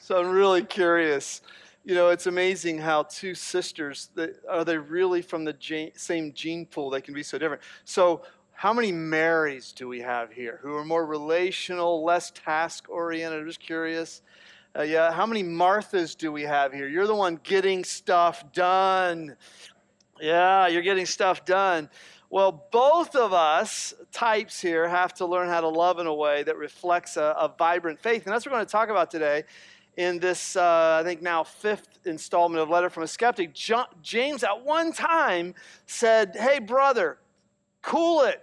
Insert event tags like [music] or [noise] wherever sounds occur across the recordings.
So I'm really curious. You know, it's amazing how two sisters that, are they really from the gene, same gene pool? They can be so different. So, how many Marys do we have here who are more relational, less task oriented? I'm just curious. Uh, yeah, how many Marthas do we have here? You're the one getting stuff done. Yeah, you're getting stuff done. Well, both of us types here have to learn how to love in a way that reflects a, a vibrant faith. And that's what we're going to talk about today in this, uh, I think now fifth installment of Letter from a Skeptic. James at one time said, Hey, brother, cool it.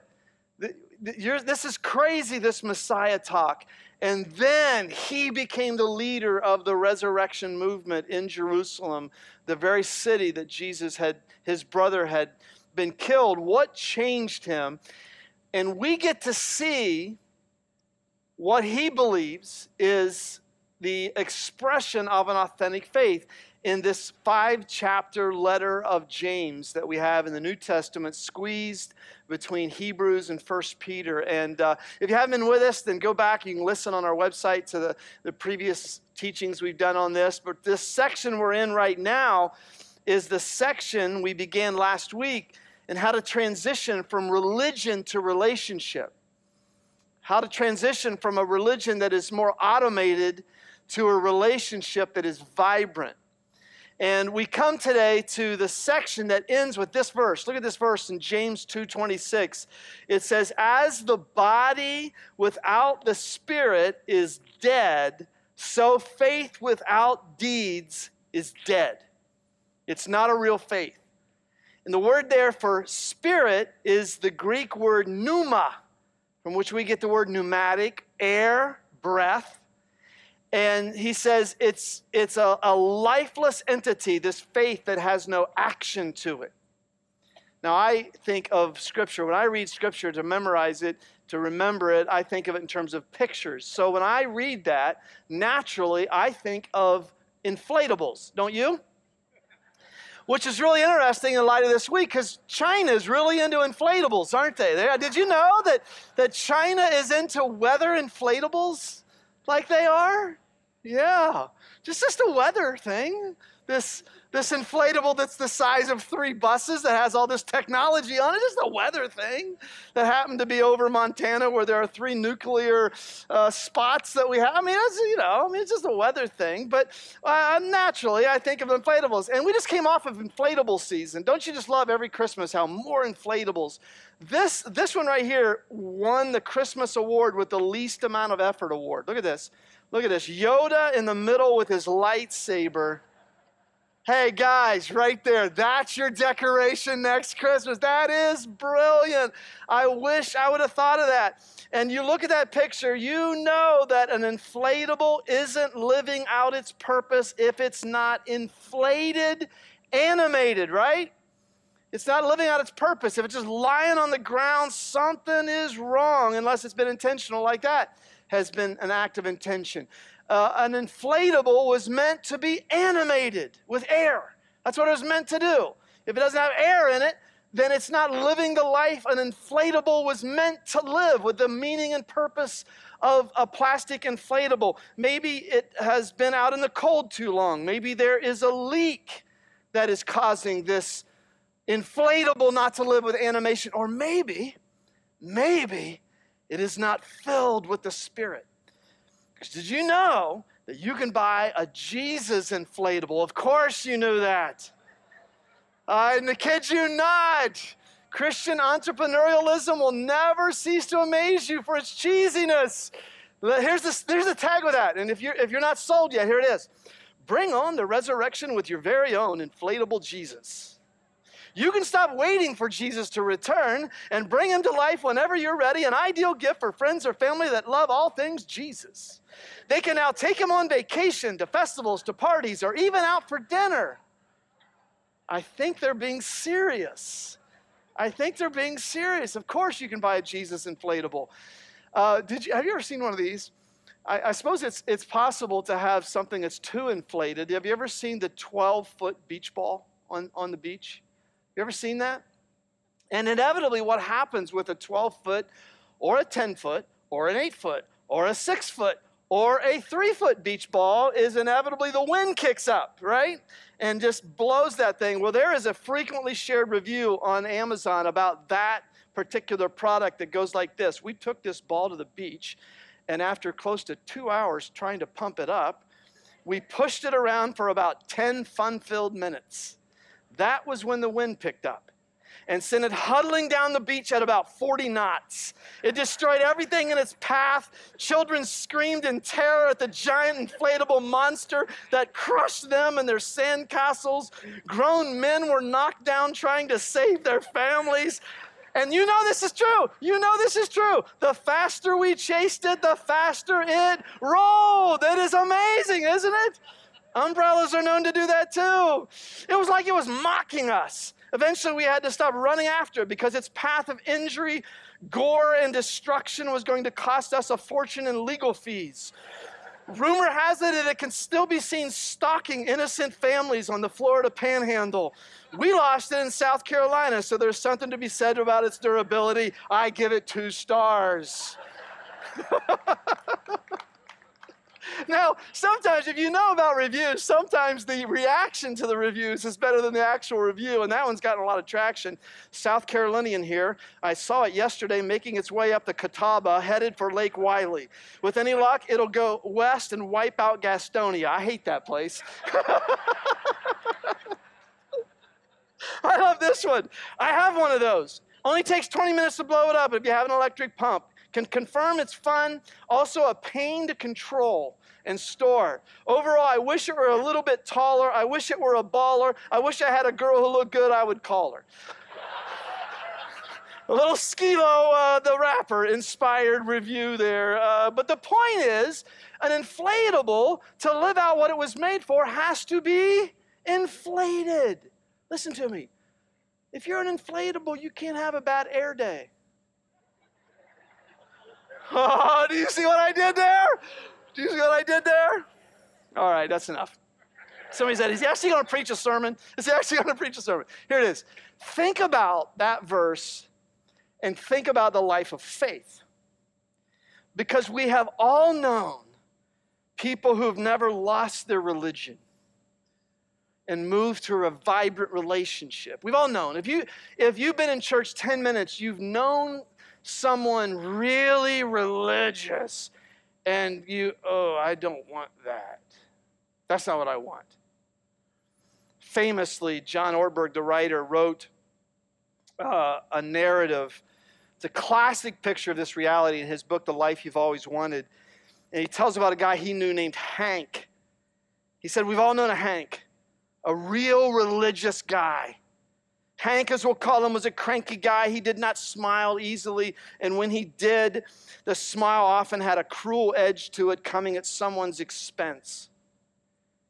this is crazy, this Messiah talk. And then he became the leader of the resurrection movement in Jerusalem, the very city that Jesus had, his brother had been killed, what changed him? And we get to see what he believes is the expression of an authentic faith in this five chapter letter of James that we have in the New Testament, squeezed between Hebrews and First Peter. And uh, if you haven't been with us, then go back. You can listen on our website to the, the previous teachings we've done on this. But this section we're in right now is the section we began last week and how to transition from religion to relationship. How to transition from a religion that is more automated to a relationship that is vibrant. And we come today to the section that ends with this verse. Look at this verse in James 2:26. It says, "As the body without the spirit is dead, so faith without deeds is dead." It's not a real faith. And the word there for spirit is the Greek word pneuma, from which we get the word pneumatic, air, breath. And he says it's, it's a, a lifeless entity, this faith that has no action to it. Now, I think of Scripture, when I read Scripture to memorize it, to remember it, I think of it in terms of pictures. So when I read that, naturally, I think of inflatables, don't you? Which is really interesting in light of this week because China is really into inflatables, aren't they? Did you know that, that China is into weather inflatables like they are? Yeah, just just a weather thing. This this inflatable that's the size of three buses that has all this technology on it, just a weather thing that happened to be over Montana where there are three nuclear uh, spots that we have. I mean, it's, you know, I mean, it's just a weather thing. But uh, naturally, I think of inflatables. And we just came off of inflatable season. Don't you just love every Christmas how more inflatables? This, this one right here won the Christmas award with the least amount of effort award. Look at this. Look at this. Yoda in the middle with his lightsaber Hey guys, right there, that's your decoration next Christmas. That is brilliant. I wish I would have thought of that. And you look at that picture, you know that an inflatable isn't living out its purpose if it's not inflated, animated, right? It's not living out its purpose. If it's just lying on the ground, something is wrong, unless it's been intentional like that, has been an act of intention uh, an inflatable was meant to be animated with air. That's what it was meant to do. If it doesn't have air in it, then it's not living the life an inflatable was meant to live with the meaning and purpose of a plastic inflatable. Maybe it has been out in the cold too long. Maybe there is a leak that is causing this inflatable not to live with animation. Or maybe, maybe it is not filled with the Spirit. Did you know that you can buy a Jesus inflatable? Of course, you knew that. The kid you not. Christian entrepreneurialism will never cease to amaze you for its cheesiness. Here's the, here's the tag with that. And if you're, if you're not sold yet, here it is. Bring on the resurrection with your very own inflatable Jesus. You can stop waiting for Jesus to return and bring him to life whenever you're ready. An ideal gift for friends or family that love all things Jesus. They can now take him on vacation, to festivals, to parties, or even out for dinner. I think they're being serious. I think they're being serious. Of course, you can buy a Jesus inflatable. Uh, did you, have you ever seen one of these? I, I, suppose it's, it's possible to have something that's too inflated. Have you ever seen the 12 foot beach ball on, on the beach? You ever seen that? And inevitably, what happens with a 12 foot or a 10 foot or an 8 foot or a 6 foot Or a three foot beach ball is inevitably the wind kicks up, right? And just blows that thing. Well, there is a frequently shared review on Amazon about that particular product that goes like this. We took this ball to the beach, and after close to two hours trying to pump it up, we pushed it around for about 10 fun filled minutes. That was when the wind picked up and sent it huddling down the beach at about 40 knots. It destroyed everything in its path. Children screamed in terror at the giant inflatable monster that crushed them and their sandcastles. Grown men were knocked down trying to save their families. And you know this is true. You know this is true. The faster we chased it, the faster it rolled. It is amazing, isn't it? Umbrellas are known to do that too. It was like it was mocking us. Eventually, we had to stop running after it because its path of injury, gore, and destruction was going to cost us a fortune in legal fees. Rumor has it that it can still be seen stalking innocent families on the Florida panhandle. We lost it in South Carolina, so there's something to be said about its durability. I give it two stars. [laughs] now, sometimes if you know about reviews, sometimes the reaction to the reviews is better than the actual review, and that one's gotten a lot of traction. South Carolinian here, I saw it yesterday making its way up the Catawba, headed for Lake Wylie. With any luck, it'll go west and wipe out Gastonia. I hate that place. [laughs] I love this one. I have one of those. Only takes 20 minutes to blow it up if you have an electric pump. Can confirm it's fun, also a pain to control and store. Overall, I wish it were a little bit taller. I wish it were a baller. I wish I had a girl who looked good, I would call her. a little Skee-Lo, uh, the rapper, inspired review there. Uh, but the point is, an inflatable, to live out what it was made for, has to be inflated. Listen to me. If you're an inflatable, you can't have a bad air day. Oh, [laughs] do you see what I did there? Do you see what I did there? All right, that's enough. Somebody said, Is he actually going to preach a sermon? Is he actually going [laughs] to preach a sermon? Here it is. Think about that verse and think about the life of faith. Because we have all known people who've never lost their religion and moved to a vibrant relationship. We've all known. If you if you've been in church 10 minutes, you've known someone really religious and you, oh, I don't want that. That's not what I want. Famously, John Ortberg, the writer, wrote uh, a narrative. It's a classic picture of this reality in his book, The Life You've Always Wanted. And he tells about a guy he knew named Hank. He said, We've all known a Hank, a real religious guy. Hank, as we'll call him, was a cranky guy. He did not smile easily. And when he did, the smile often had a cruel edge to it, coming at someone's expense.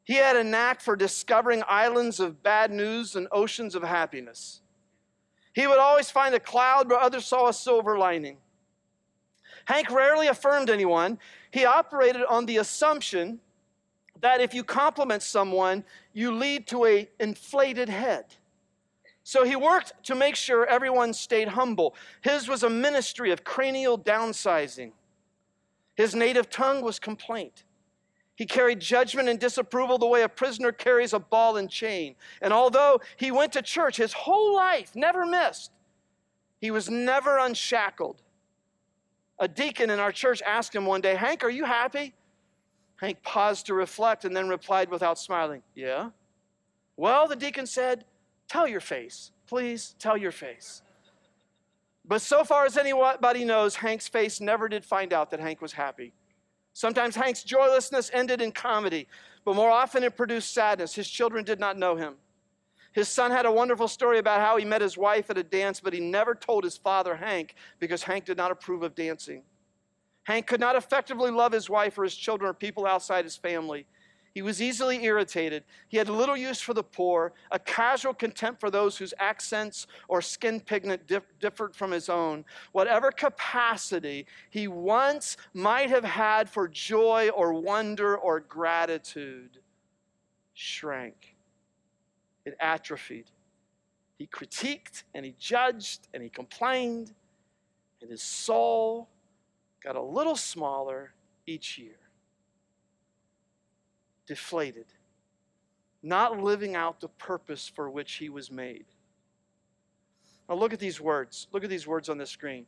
He had a knack for discovering islands of bad news and oceans of happiness. He would always find a cloud where others saw a silver lining. Hank rarely affirmed anyone. He operated on the assumption that if you compliment someone, you lead to a inflated head. So he worked to make sure everyone stayed humble. His was a ministry of cranial downsizing. His native tongue was complaint. He carried judgment and disapproval the way a prisoner carries a ball and chain. And although he went to church his whole life, never missed, he was never unshackled. A deacon in our church asked him one day, Hank, are you happy? Hank paused to reflect and then replied without smiling, Yeah. Well, the deacon said, Tell your face. Please tell your face. But so far as anybody knows, Hank's face never did find out that Hank was happy. Sometimes Hank's joylessness ended in comedy, but more often it produced sadness. His children did not know him. His son had a wonderful story about how he met his wife at a dance, but he never told his father, Hank, because Hank did not approve of dancing. Hank could not effectively love his wife or his children or people outside his family. He was easily irritated. He had little use for the poor, a casual contempt for those whose accents or skin pigment dif- differed from his own. Whatever capacity he once might have had for joy or wonder or gratitude shrank. It atrophied. He critiqued and he judged and he complained, and his soul got a little smaller each year. Deflated, not living out the purpose for which he was made. Now, look at these words. Look at these words on the screen.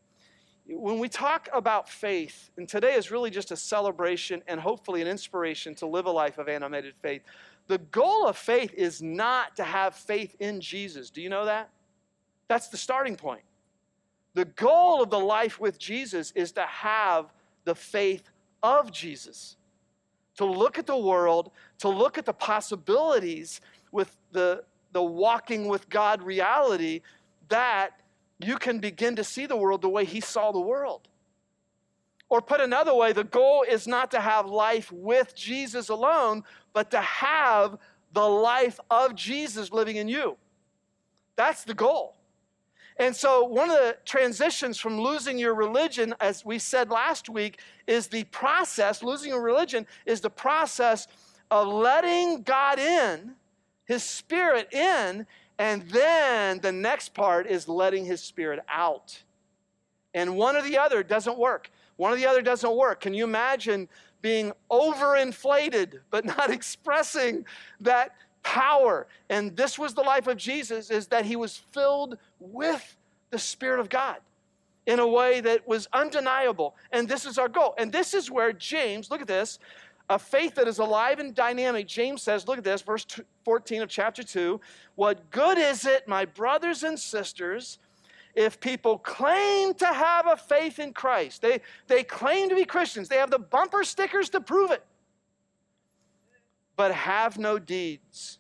When we talk about faith, and today is really just a celebration and hopefully an inspiration to live a life of animated faith, the goal of faith is not to have faith in Jesus. Do you know that? That's the starting point. The goal of the life with Jesus is to have the faith of Jesus. To look at the world, to look at the possibilities with the, the walking with God reality that you can begin to see the world the way He saw the world. Or put another way, the goal is not to have life with Jesus alone, but to have the life of Jesus living in you. That's the goal. And so, one of the transitions from losing your religion, as we said last week, is the process, losing your religion is the process of letting God in, His Spirit in, and then the next part is letting His Spirit out. And one or the other doesn't work. One or the other doesn't work. Can you imagine being overinflated but not [laughs] expressing that power. And this was the life of Jesus is that he was filled with the spirit of God in a way that was undeniable. And this is our goal. And this is where James, look at this, a faith that is alive and dynamic. James says, look at this, verse 14 of chapter 2. What good is it, my brothers and sisters, if people claim to have a faith in Christ? They, they claim to be Christians, they have the bumper stickers to prove it but have no deeds.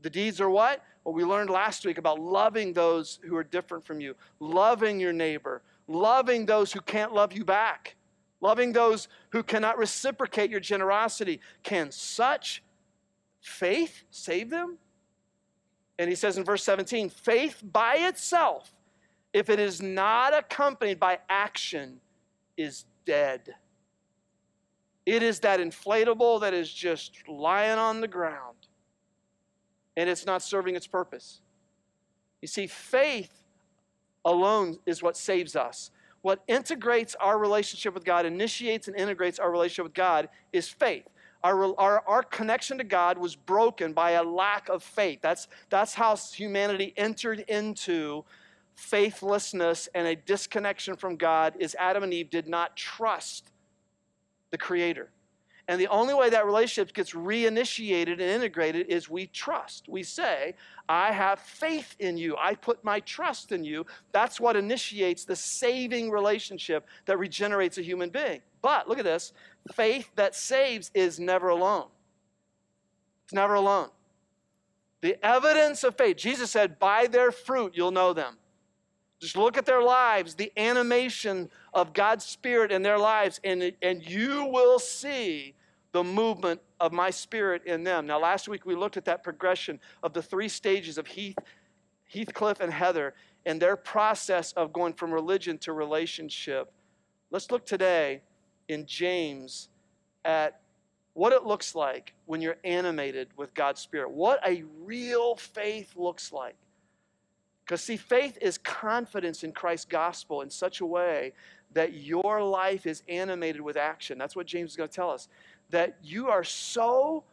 The deeds are what? Well, we learned last week about loving those who are different from you, loving your neighbor, loving those who can't love you back, loving those who cannot reciprocate your generosity. Can such faith save them? And he says in verse 17 faith by itself, if it is not accompanied by action, is dead. It is that inflatable that is just lying on the ground and it's not serving its purpose. You see, faith alone is what saves us. What integrates our relationship with God, initiates and integrates our relationship with God, is faith. Our, our, our connection to God was broken by a lack of faith. That's, that's how humanity entered into faithlessness and a disconnection from God is Adam and Eve did not trust the Creator. And the only way that relationship gets reinitiated and integrated is we trust. We say, I have faith in you. I put my trust in you. That's what initiates the saving relationship that regenerates a human being. But look at this faith that saves is never alone. It's never alone. The evidence of faith, Jesus said, by their fruit you'll know them. Just look at their lives, the animation of God's Spirit in their lives, and, and you will see the movement of my Spirit in them. Now, last week we looked at that progression of the three stages of Heath, Heathcliff and Heather and their process of going from religion to relationship. Let's look today in James at what it looks like when you're animated with God's Spirit, what a real faith looks like. Because, see, faith is confidence in Christ's gospel in such a way that your life is animated with action. That's what James is going to tell us. That you are so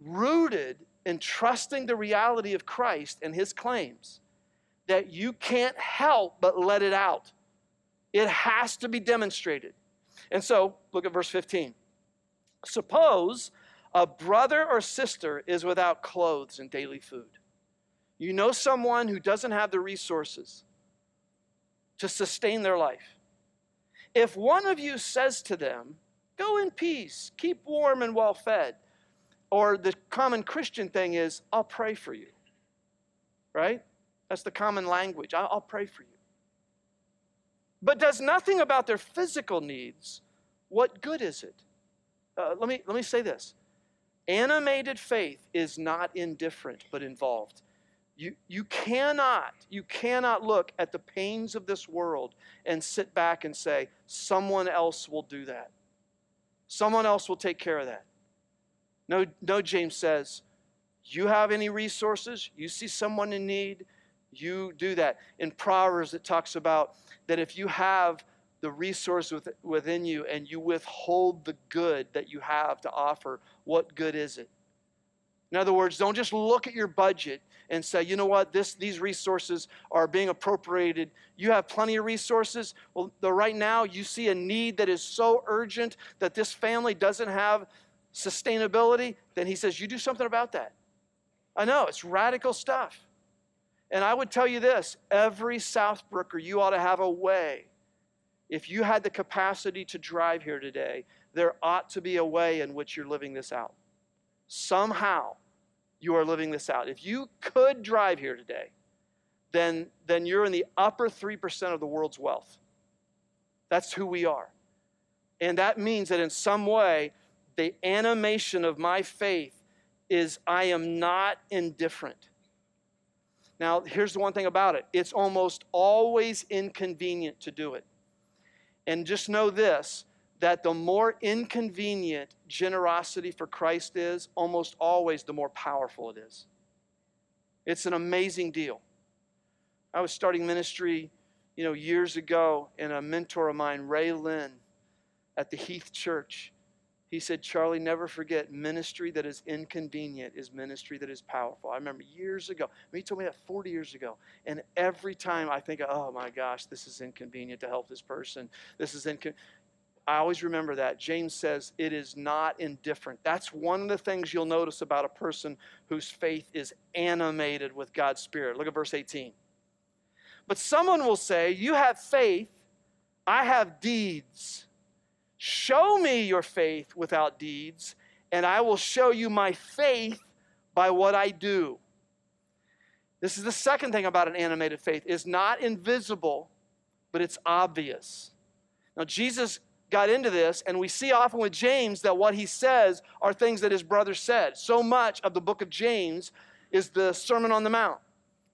rooted in trusting the reality of Christ and his claims that you can't help but let it out. It has to be demonstrated. And so, look at verse 15. Suppose a brother or sister is without clothes and daily food. You know someone who doesn't have the resources to sustain their life. If one of you says to them, Go in peace, keep warm and well fed, or the common Christian thing is, I'll pray for you. Right? That's the common language. I'll, pray for you. But does nothing about their physical needs, what good is it? Uh, let, me, let me say this animated faith is not indifferent but involved. You, you cannot, you cannot look at the pains of this world and sit back and say, someone else will do that. Someone else will take care of that. No, no, James says, you have any resources, you see someone in need, you do that. In Proverbs, it talks about that if you have the resource within you and you withhold the good that you have to offer, what good is it? In other words, don't just look at your budget and say, you know what, this, these resources are being appropriated. You have plenty of resources. Well, the, right now, you see a need that is so urgent that this family doesn't have sustainability. Then he says, you do something about that. I know, it's radical stuff. And I would tell you this every Southbrooker, you ought to have a way. If you had the capacity to drive here today, there ought to be a way in which you're living this out. Somehow, you are living this out. If you could drive here today, then, then you're in the upper 3% of the world's wealth. That's who we are. And that means that in some way, the animation of my faith is I am not indifferent. Now, here's the one thing about it it's almost always inconvenient to do it. And just know this that the more inconvenient generosity for Christ is, almost always the more powerful it is. It's an amazing deal. I was starting ministry, you know, years ago, and a mentor of mine, Ray Lynn, at the Heath Church, he said, Charlie, never forget ministry that is inconvenient is ministry that is powerful. I remember years ago, he told me that 40 years ago. And every time I think, oh my gosh, this is inconvenient to help this person. This is inconvenient. I always remember that. James says it is not indifferent. That's one of the things you'll notice about a person whose faith is animated with God's Spirit. Look at verse 18. But someone will say, You have faith, I have deeds. Show me your faith without deeds, and I will show you my faith by what I do. This is the second thing about an animated faith. It's not invisible, but it's obvious. Now, Jesus got into this, and we see often with James that what he says are things that his brother said. So much of the book of James is the Sermon on the Mount.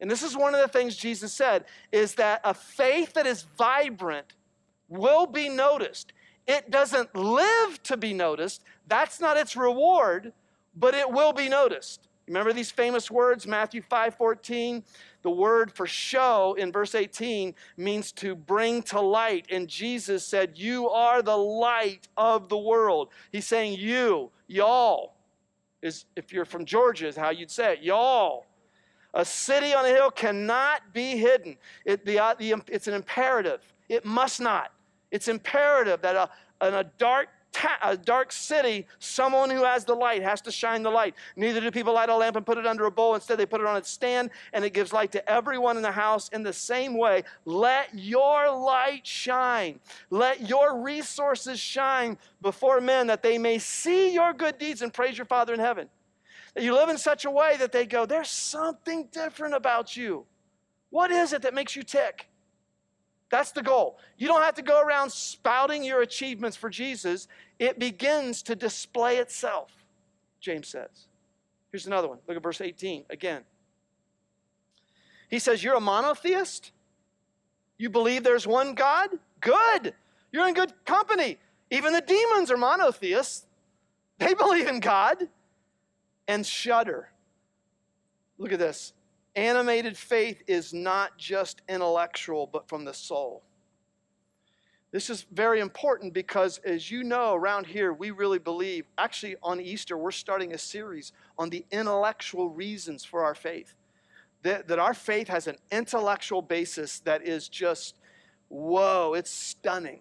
And this is one of the things Jesus said is that a faith that is vibrant will be noticed. It doesn't live to be noticed. That's not its reward, but it will be noticed. Remember these famous words, Matthew 5 14? The word for show in verse 18 means to bring to light. And Jesus said, You are the light of the world. He's saying, You, y'all, is if you're from Georgia, is how you'd say it, y'all. A city on a hill cannot be hidden. It, the, uh, the, it's an imperative. It must not. It's imperative that a, in a dark ta- a dark city, someone who has the light has to shine the light. Neither do people light a lamp and put it under a bowl. Instead, they put it on its stand, and it gives light to everyone in the house. In the same way, let your light shine. Let your resources shine before men that they may see your good deeds and praise your Father in heaven. That you live in such a way that they go, There's something different about you. What is it that makes you tick? That's the goal. You don't have to go around spouting your achievements for Jesus. It begins to display itself, James says. Here's another one. Look at verse 18 again. He says, You're a monotheist? You believe there's one God? Good. You're in good company. Even the demons are monotheists. They [laughs] believe in God and shudder. Look at this. Animated faith is not just intellectual, but from the soul. This is very important because, as you know, around here, we really believe, actually, on Easter, we're starting a series on the intellectual reasons for our faith. That, that our faith has an intellectual basis that is just, whoa, it's stunning.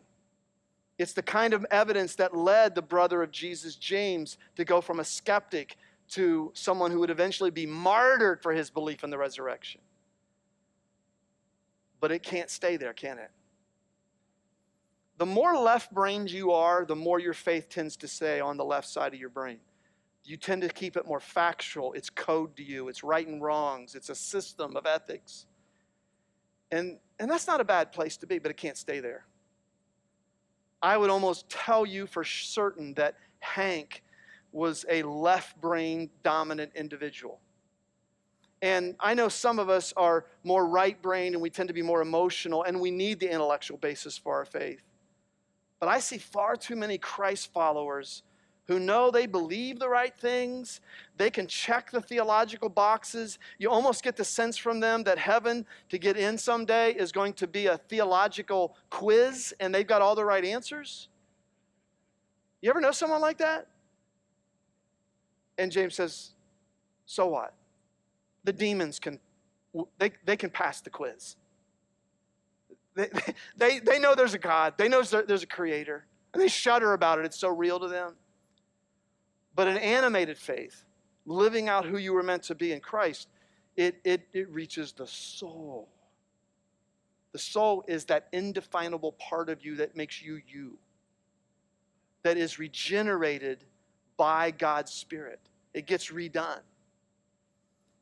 It's the kind of evidence that led the brother of Jesus, James, to go from a skeptic to someone who would eventually be martyred for his belief in the resurrection. But it can't stay there, can it? The more left brained you are, the more your faith tends to stay on the left side of your brain. You tend to keep it more factual. It's code to you, it's right and wrongs, it's a system of ethics. And, and that's not a bad place to be, but it can't stay there. I would almost tell you for certain that Hank was a left brain dominant individual. And I know some of us are more right brain and we tend to be more emotional and we need the intellectual basis for our faith. But I see far too many Christ followers who know they believe the right things. They can check the theological boxes. You almost get the sense from them that heaven to get in someday is going to be a theological quiz and they've got all the right answers. You ever know someone like that? And James says, So what? The demons can they, they can pass the quiz. They, [laughs] they, they know there's a God. They know there's a creator. And they shudder about it. It's so real to them. But an animated faith, living out who you were meant to be in Christ, it, it, it reaches the soul. The soul is that indefinable part of you that makes you you, that is regenerated by God's Spirit. It gets redone.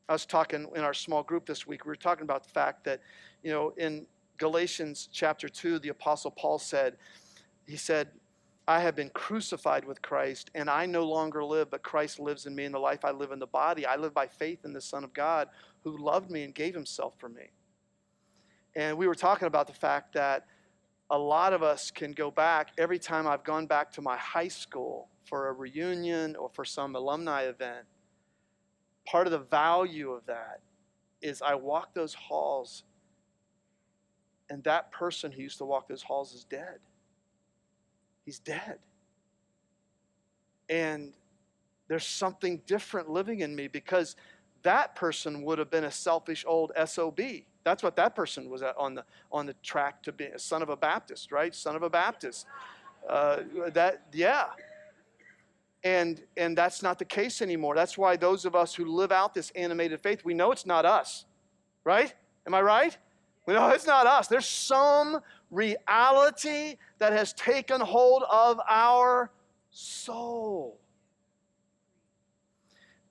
I was talking in our small group this week, we were talking about the fact that, you know, in Galatians chapter 2, the Apostle Paul said, he said, I have been crucified with Christ, and I no longer live, but Christ lives in me. In the life I live in the body, I live by faith in the Son of God who loved me and gave himself for me. And we were talking about the fact that a lot of us can go back every time I've gone back to my high school for a reunion or for some alumni event. Part of the value of that is I walk those halls, and that person who used to walk those halls is dead. He's dead. And there's something different living in me because that person would have been a selfish old SOB. That's what that person was on the on the track to be a son of a Baptist, right? Son of a Baptist. Uh, that yeah. And and that's not the case anymore. That's why those of us who live out this animated faith, we know it's not us, right? Am I right? We know it's not us. There's some reality that has taken hold of our soul.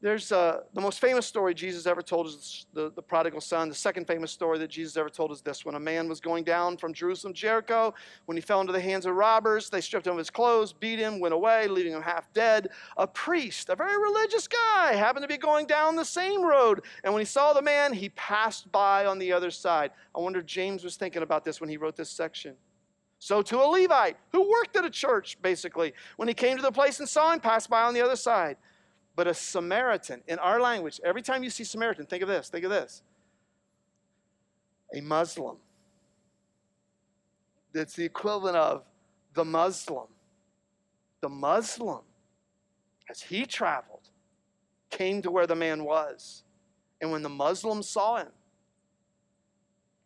There's uh, the most famous story Jesus ever told is the, the prodigal son. The second famous story that Jesus ever told is this when a man was going down from Jerusalem to Jericho, when he fell into the hands of robbers, they stripped him of his clothes, beat him, went away, leaving him half dead. A priest, a very religious guy, happened to be going down the same road. And when he saw the man, he passed by on the other side. I wonder if James was thinking about this when he wrote this section. So to a Levite who worked at a church, basically, when he came to the place and saw him, passed by on the other side. But a Samaritan, in our language, every time you see Samaritan, think of this, think of this. A Muslim. That's the equivalent of the Muslim. The Muslim, as he traveled, came to where the man was. And when the Muslim saw him,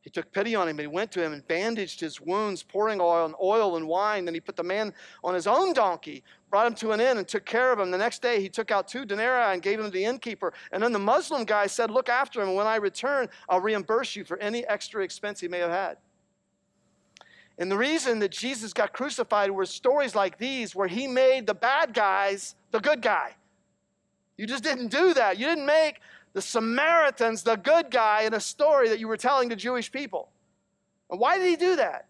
he took pity on him, and he went to him and bandaged his wounds, pouring oil and oil and wine. Then he put the man on his own donkey, brought him to an inn, and took care of him. The next day he took out two denarii and gave them to the innkeeper. And then the Muslim guy said, Look after him, when I return, I'll reimburse you for any extra expense he may have had. And the reason that Jesus got crucified were stories like these, where he made the bad guys the good guy. You just didn't do that. You didn't make the Samaritans, the good guy in a story that you were telling to Jewish people. And why did he do that?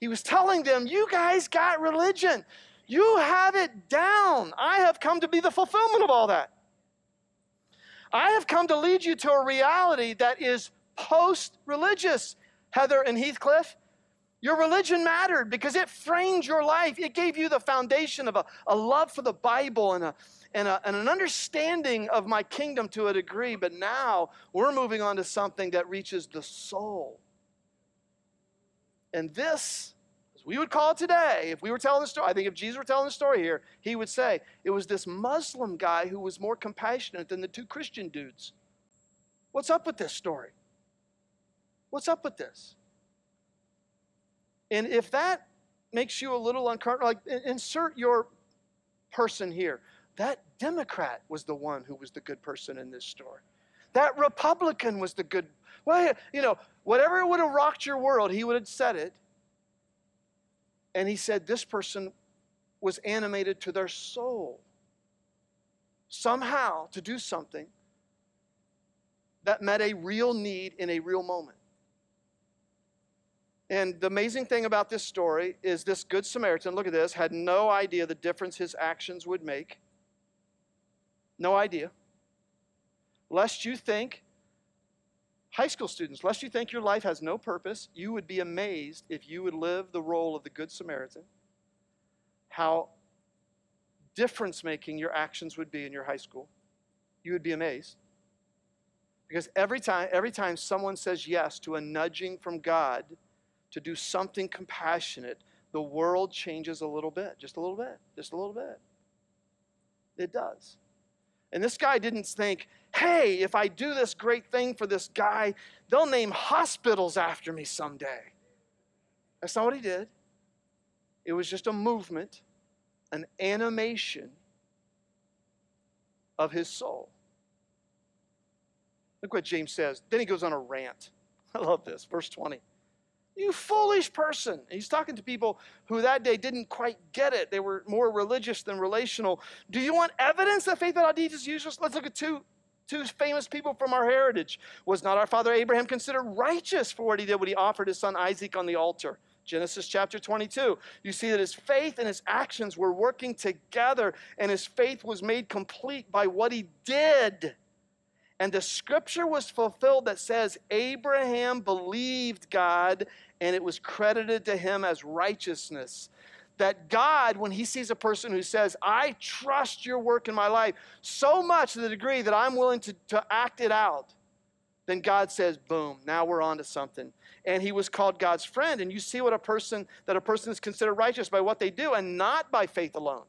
He was telling them, You guys got religion. You have it down. I have come to be the fulfillment of all that. I have come to lead you to a reality that is post religious. Heather and Heathcliff, your religion mattered because it framed your life. It gave you the foundation of a, a love for the Bible and a, and, a, and an understanding of my kingdom to a degree, but now we're moving on to something that reaches the soul. And this, we would call today, if we were telling the story, I think if Jesus were telling the story here, he would say it was this Muslim guy who was more compassionate than the two Christian dudes. What's up with this story? What's up with this? And if that makes you a little uncomfortable, like insert your person here. That Democrat was the one who was the good person in this story. That Republican was the good. Well, you know, whatever would have rocked your world, he would have said it. And he said this person was animated to their soul somehow to do something that met a real need in a real moment. And the amazing thing about this story is this Good Samaritan, look at this, had no idea the difference his actions would make. No idea. Lest you think, high school students, lest you think your life has no purpose, you would be amazed if you would live the role of the Good Samaritan. How difference making your actions would be in your high school. You would be amazed. Because every time, every time someone says yes to a nudging from God to do something compassionate, the world changes a little bit, just a little bit, just a little bit. It does. And this guy didn't think, hey, if I do this great thing for this guy, they'll name hospitals after me someday. That's not what he did. It was just a movement, an animation of his soul. Look what James says. Then he goes on a rant. [laughs] I love this. Verse 20. You foolish person. he's talking to people who that day didn't quite get it. They were more religious than relational. Do you want evidence that faith without deeds is useless? Let's look at two, two famous people from our heritage. Was not our father Abraham considered righteous for what he did when he offered his son Isaac on the altar? Genesis chapter 22. You see that his faith and his actions were working together, and his faith was made complete by what he did. And the scripture was fulfilled that says, Abraham believed God and it was credited to him as righteousness. That God, when he sees a person who says, I trust your work in my life so much to the degree that I'm willing to, to act it out, then God says, boom, now we're on to something. And he was called God's friend. And you see what a person, that a person is considered righteous by what they do and not by faith alone.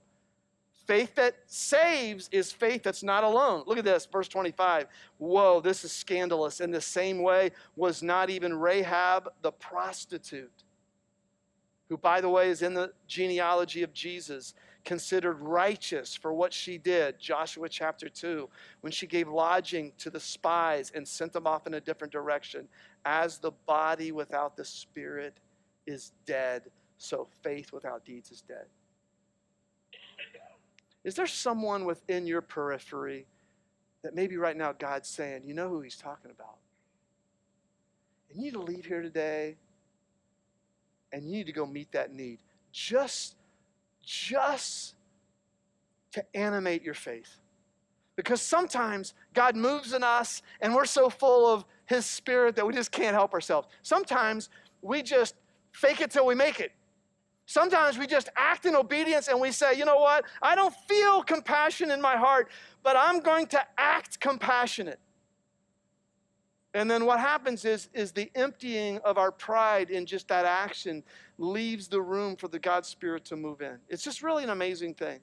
Faith that saves is faith that's not alone. Look at this, verse 25. Whoa, this is scandalous. In the same way, was not even Rahab the prostitute, who, by the way, is in the genealogy of Jesus, considered righteous for what she did, Joshua chapter 2, when she gave lodging to the spies and sent them off in a different direction. As the body without the spirit is dead, so faith without deeds is dead. Is there someone within your periphery that maybe right now God's saying, you know who he's talking about? And you need to leave here today and you need to go meet that need. Just, just to animate your faith. Because sometimes God moves in us and we're so full of his spirit that we just can't help ourselves. Sometimes we just fake it till we make it. Sometimes we just act in obedience and we say, you know what? I don't feel compassion in my heart, but I'm going to act compassionate. And then what happens is, is the emptying of our pride in just that action leaves the room for the God Spirit to move in. It's just really an amazing thing.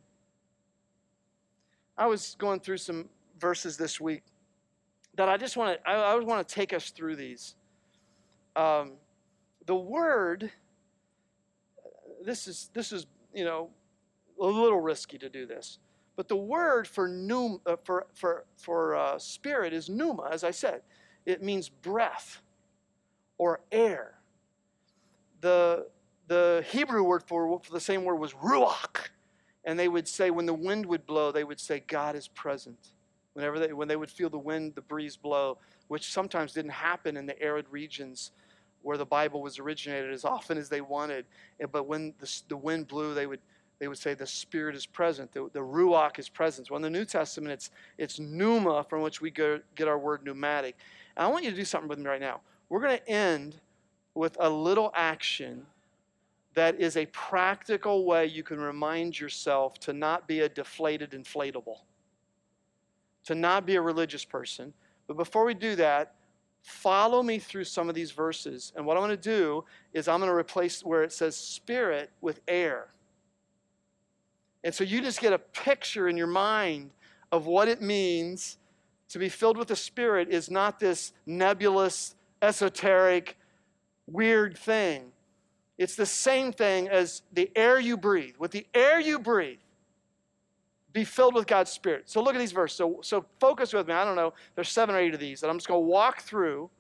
I was going through some verses this week that I just want to, I, I want to take us through these. Um, the word this is this is you know a little risky to do this. But the word for pneum, uh, for for for uh, spirit is pneuma, as I said. It means breath or air. The the Hebrew word for, for the same word was ruach, and they would say when the wind would blow, they would say God is present. Whenever they when they would feel the wind, the breeze blow, which sometimes didn't happen in the arid regions where the Bible was originated as often as they wanted. But when the, the wind blew, they would they would say the Spirit is present, the, the Ruach is present. Well, in the New Testament, it's, it's pneuma, from which we go, get our word pneumatic. And I want you to do something with me right now. We're going to end with a little action that is a practical way you can remind yourself to not be a deflated inflatable, to not be a religious person. But before we do that, follow me through some of these verses. And what I'm going to do is I'm going to replace where it says spirit with air. And so you just get a picture in your mind of what it means to be filled with the Spirit is not this nebulous, esoteric, weird thing. It's the same thing as the air you breathe. With the air you breathe, be filled with God's Spirit. So look at these verses. So, so focus with me. I don't know. There's seven or eight of these that I'm just going to walk through.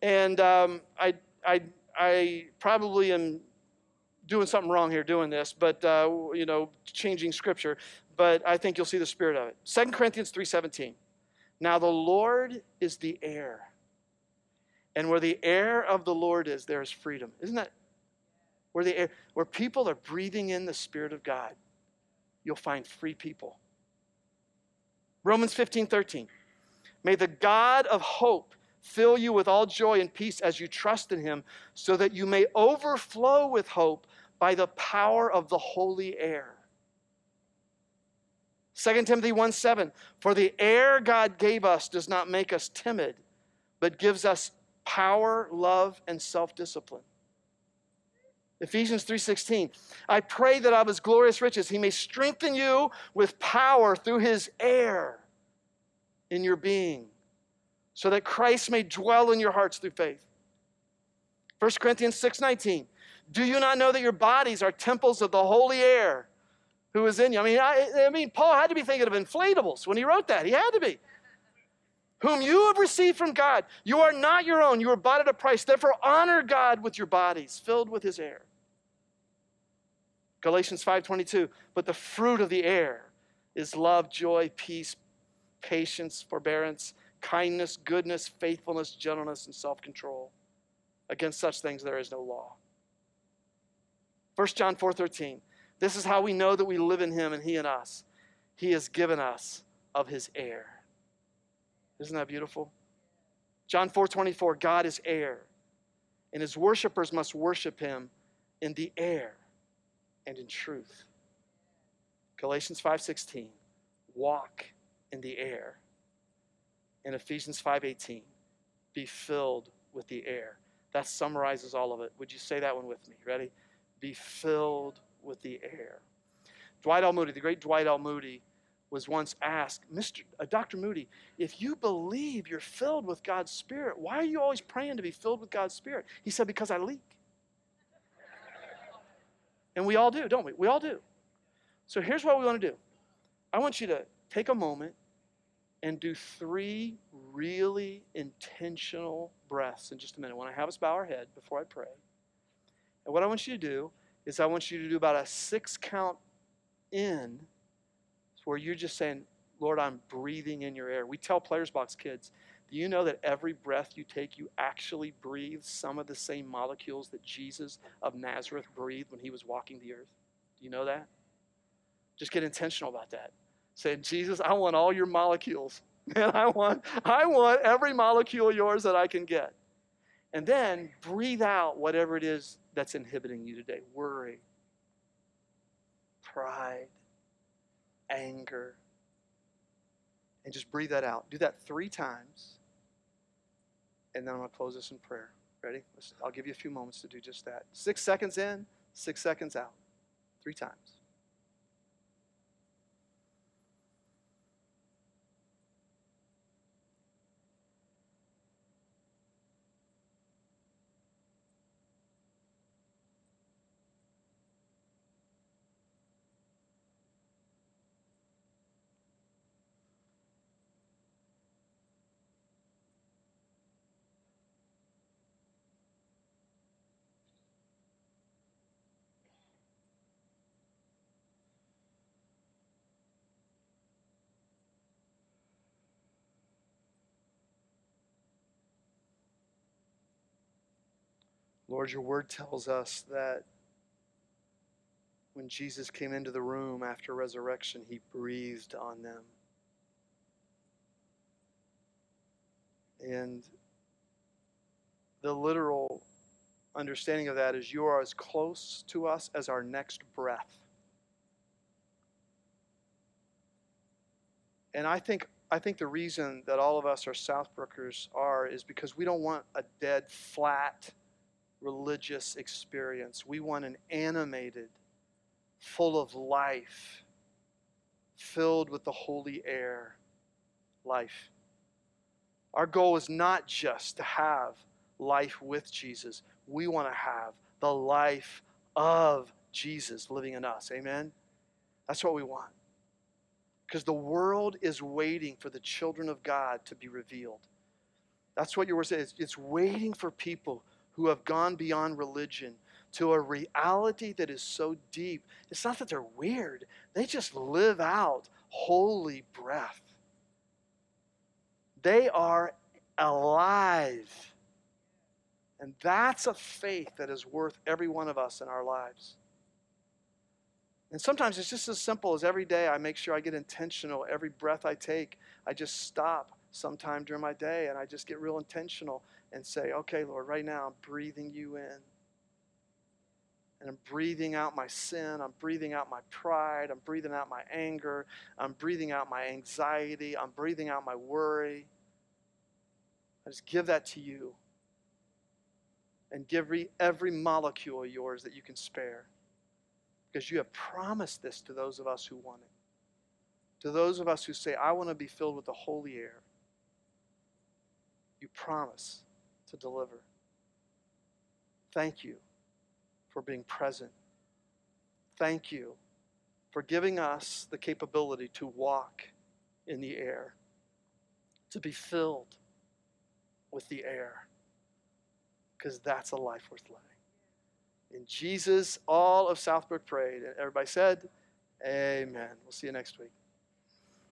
And um, I, I, I probably am doing something wrong here doing this, but, uh, you know, changing Scripture. But I think you'll see the spirit of it. 2 Corinthians 3.17. Now the Lord is the air. And where the air of the Lord is, there is freedom. Isn't that where the air, where people are breathing in the Spirit of God? you'll find free people. Romans 15 13. May the God of hope fill you with all joy and peace as you trust in him, so that you may overflow with hope by the power of the holy air. 2 Timothy 1 7, for the air God gave us does not make us timid, but gives us power, love, and self discipline. Ephesians 3:16 I pray that of his glorious riches he may strengthen you with power through his air in your being so that Christ may dwell in your hearts through faith. 1 Corinthians 6:19 Do you not know that your bodies are temples of the holy air who is in you? I mean I, I mean Paul had to be thinking of inflatables when he wrote that. He had to be whom you have received from God. You are not your own. You were bought at a price. Therefore, honor God with your bodies filled with his air. Galatians 5:22, but the fruit of the air is love, joy, peace, patience, forbearance, kindness, goodness, faithfulness, gentleness, and self-control. Against such things there is no law. 1 John 4:13. This is how we know that we live in him and he in us. He has given us of his air. Isn't that beautiful? John 4:24, God is air, and his worshipers must worship him in the air and in truth. Galatians 5:16, walk in the air. In Ephesians 5:18, be filled with the air. That summarizes all of it. Would you say that one with me? Ready? Be filled with the air. Dwight L. Moody, the great Dwight L. Moody, was once asked, Mr. Uh, Dr. Moody, if you believe you're filled with God's Spirit, why are you always praying to be filled with God's Spirit? He said, Because I leak. And we all do, don't we? We all do. So here's what we want to do I want you to take a moment and do three really intentional breaths in just a minute. When I have us bow our head before I pray. And what I want you to do is I want you to do about a six count in where you're just saying, Lord, I'm breathing in your air. We tell Players Box kids, do you know that every breath you take, you actually breathe some of the same molecules that Jesus of Nazareth breathed when he was walking the earth? Do you know that? Just get intentional about that. Say, Jesus, I want all your molecules. [laughs] Man, I want, I want every molecule yours that I can get. And then breathe out whatever it is that's inhibiting you today worry, pride, anger. And just breathe that out. Do that three times and then I'm going to close this in prayer. Ready? I'll give you a few moments to do just that. Six seconds in, six seconds out. Three times. Lord, your word tells us that when Jesus came into the room after resurrection, he breathed on them. And the literal understanding of that is you are as close to us as our next breath. And I think I think the reason that all of us are Southbrookers are is because we don't want a dead, flat, religious experience. We want an animated, full of life, filled with the holy air life. Our goal is not just to have life with Jesus, we want to have the life of Jesus living in us. Amen? That's what we want. Because the world is waiting for the children of God to be revealed. That's what your word says. It's waiting for people who have gone beyond religion to a reality that is so deep. It's not that they're weird, they just live out holy breath. They are alive. And that's a faith that is worth every one of us in our lives. And sometimes it's just as simple as every day I make sure I get intentional. Every breath I take, I just stop sometime during my day and I just get real intentional and say, okay, Lord, right now I'm breathing you in. and I'm breathing out my sin. I'm breathing out my pride. I'm breathing out my anger. I'm breathing out my anxiety. I'm breathing out my worry. I just give that to you. And give every, every molecule of yours that you can spare. Because you have promised this to those of us who want it. To those of us who say, I want to be filled with the holy air. You promise to deliver. Thank you for being present. Thank you for giving us the capability to walk in the air, to be filled with the air, because that's a life worth living. In Jesus, all of Southbrook prayed, and everybody said, Amen. We'll see you next week.